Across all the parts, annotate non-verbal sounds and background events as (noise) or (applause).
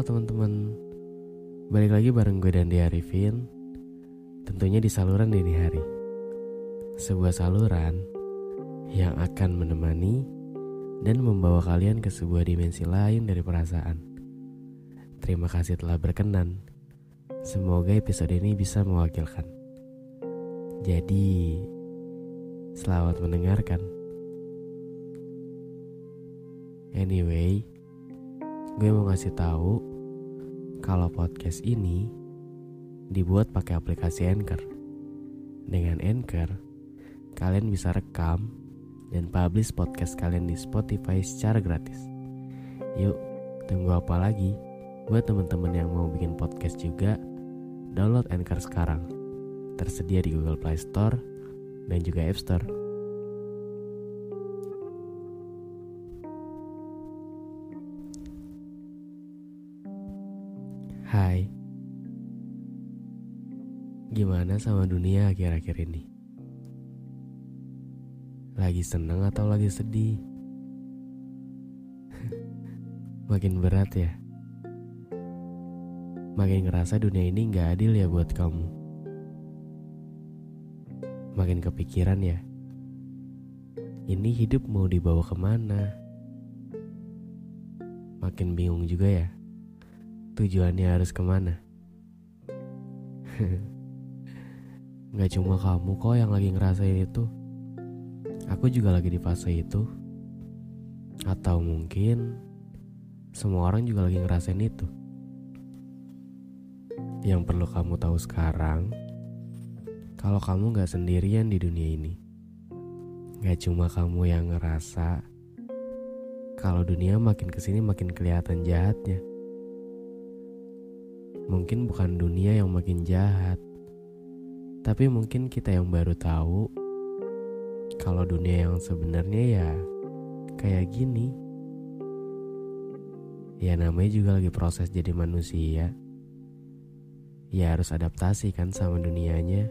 Halo teman-teman Balik lagi bareng gue dan Arifin Tentunya di saluran dini hari Sebuah saluran yang akan menemani dan membawa kalian ke sebuah dimensi lain dari perasaan. Terima kasih telah berkenan. Semoga episode ini bisa mewakilkan. Jadi, selamat mendengarkan. Anyway, gue mau ngasih tahu kalau podcast ini dibuat pakai aplikasi Anchor. Dengan Anchor, kalian bisa rekam dan publish podcast kalian di Spotify secara gratis. Yuk, tunggu apa lagi? Buat teman-teman yang mau bikin podcast juga, download Anchor sekarang. Tersedia di Google Play Store dan juga App Store. Hai, gimana sama dunia akhir-akhir ini? Lagi seneng atau lagi sedih? (laughs) Makin berat ya? Makin ngerasa dunia ini gak adil ya buat kamu? Makin kepikiran ya? Ini hidup mau dibawa ke mana? Makin bingung juga ya? Tujuannya harus ke mana? (laughs) Gak cuma kamu kok yang lagi ngerasain itu Aku juga lagi di fase itu. Atau mungkin semua orang juga lagi ngerasain itu. Yang perlu kamu tahu sekarang, kalau kamu gak sendirian di dunia ini. Gak cuma kamu yang ngerasa kalau dunia makin ke sini makin kelihatan jahatnya. Mungkin bukan dunia yang makin jahat, tapi mungkin kita yang baru tahu kalau dunia yang sebenarnya ya kayak gini. Ya namanya juga lagi proses jadi manusia. Ya harus adaptasi kan sama dunianya.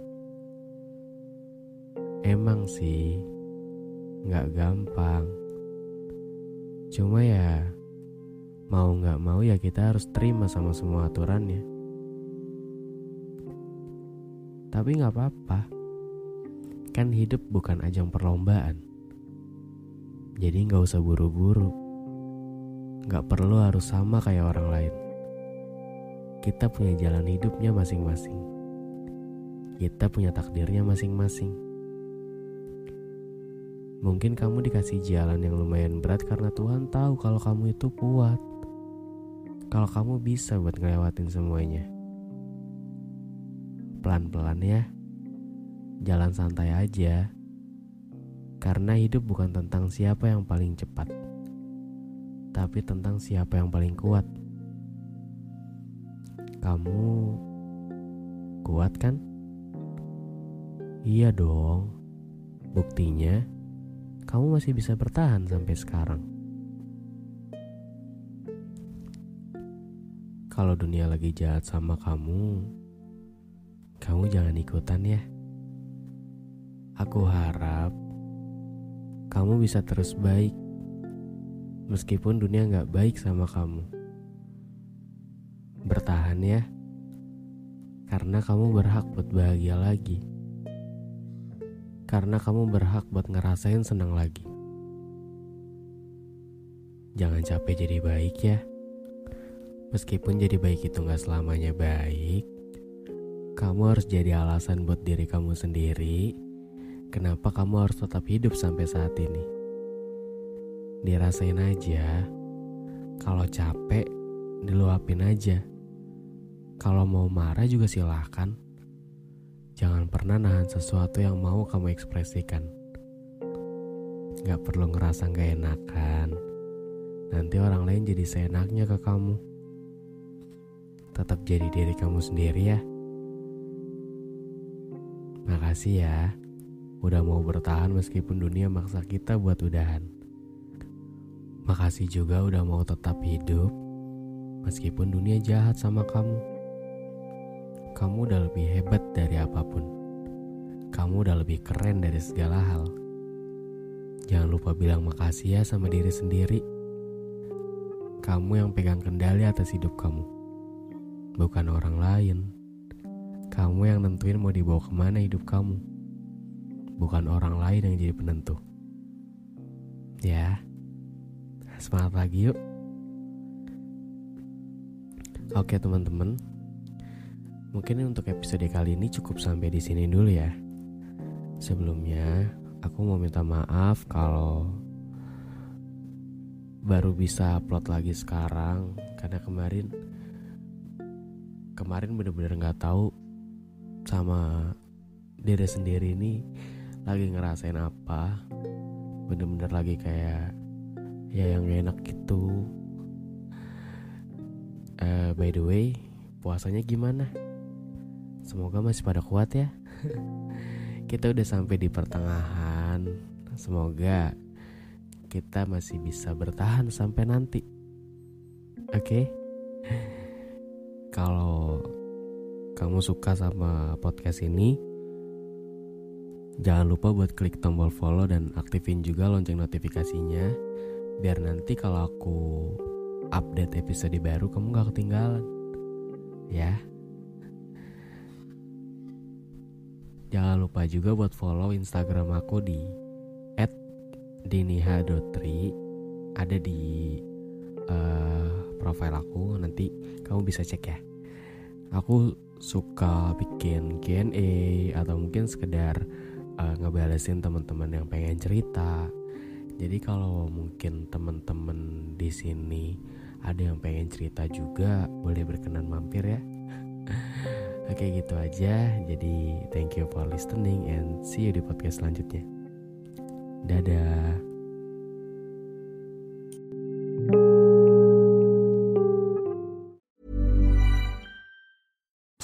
Emang sih nggak gampang. Cuma ya mau nggak mau ya kita harus terima sama semua aturannya. Tapi nggak apa-apa Kan hidup bukan ajang perlombaan. Jadi gak usah buru-buru. Gak perlu harus sama kayak orang lain. Kita punya jalan hidupnya masing-masing. Kita punya takdirnya masing-masing. Mungkin kamu dikasih jalan yang lumayan berat karena Tuhan tahu kalau kamu itu kuat. Kalau kamu bisa buat ngelewatin semuanya. Pelan-pelan ya jalan santai aja. Karena hidup bukan tentang siapa yang paling cepat, tapi tentang siapa yang paling kuat. Kamu kuat kan? Iya dong. Buktinya, kamu masih bisa bertahan sampai sekarang. Kalau dunia lagi jahat sama kamu, kamu jangan ikutan ya. Aku harap kamu bisa terus baik meskipun dunia gak baik sama kamu. Bertahan ya, karena kamu berhak buat bahagia lagi. Karena kamu berhak buat ngerasain senang lagi. Jangan capek jadi baik ya. Meskipun jadi baik itu gak selamanya baik, kamu harus jadi alasan buat diri kamu sendiri Kenapa kamu harus tetap hidup sampai saat ini? Dirasain aja. Kalau capek, diluapin aja. Kalau mau marah juga silahkan. Jangan pernah nahan sesuatu yang mau kamu ekspresikan. Gak perlu ngerasa gak enakan. Nanti orang lain jadi seenaknya ke kamu. Tetap jadi diri kamu sendiri ya. Makasih ya, udah mau bertahan meskipun dunia maksa kita buat udahan. Makasih juga udah mau tetap hidup meskipun dunia jahat sama kamu kamu udah lebih hebat dari apa pun. Kamu udah lebih keren dari segala hal. Jangan lupa bilang makasih ya sama diri sendiri. Kamu yang pegang kendali atas hidup kamu, bukan orang lain. Kamu yang nentuin mau dibawa ke mana hidup kamu, bukan orang lain yang jadi penentu. Ya, semangat lagi yuk. Oke teman-teman, Mungkin untuk episode kali ini cukup sampai di sini dulu ya. Sebelumnya, aku mau minta maaf kalau baru bisa upload lagi sekarang karena kemarin kemarin bener-bener nggak tahu sama diri sendiri ini lagi ngerasain apa bener-bener lagi kayak ya yang gak enak gitu uh, by the way puasanya gimana Semoga masih pada kuat ya. (laughs) kita udah sampai di pertengahan. Semoga kita masih bisa bertahan sampai nanti. Oke. Okay? (laughs) Kalau kamu suka sama podcast ini, jangan lupa buat klik tombol follow dan aktifin juga lonceng notifikasinya biar nanti kalau aku update episode baru kamu gak ketinggalan. Ya. Jangan lupa juga buat follow Instagram aku di @diniha.tri ada di uh, profile aku nanti kamu bisa cek ya. Aku suka bikin Q&A atau mungkin sekedar uh, ngebalesin teman-teman yang pengen cerita. Jadi kalau mungkin teman-teman di sini ada yang pengen cerita juga, boleh berkenan mampir ya. (laughs) Oke gitu aja. Jadi thank you for listening and see you di podcast selanjutnya. Dadah.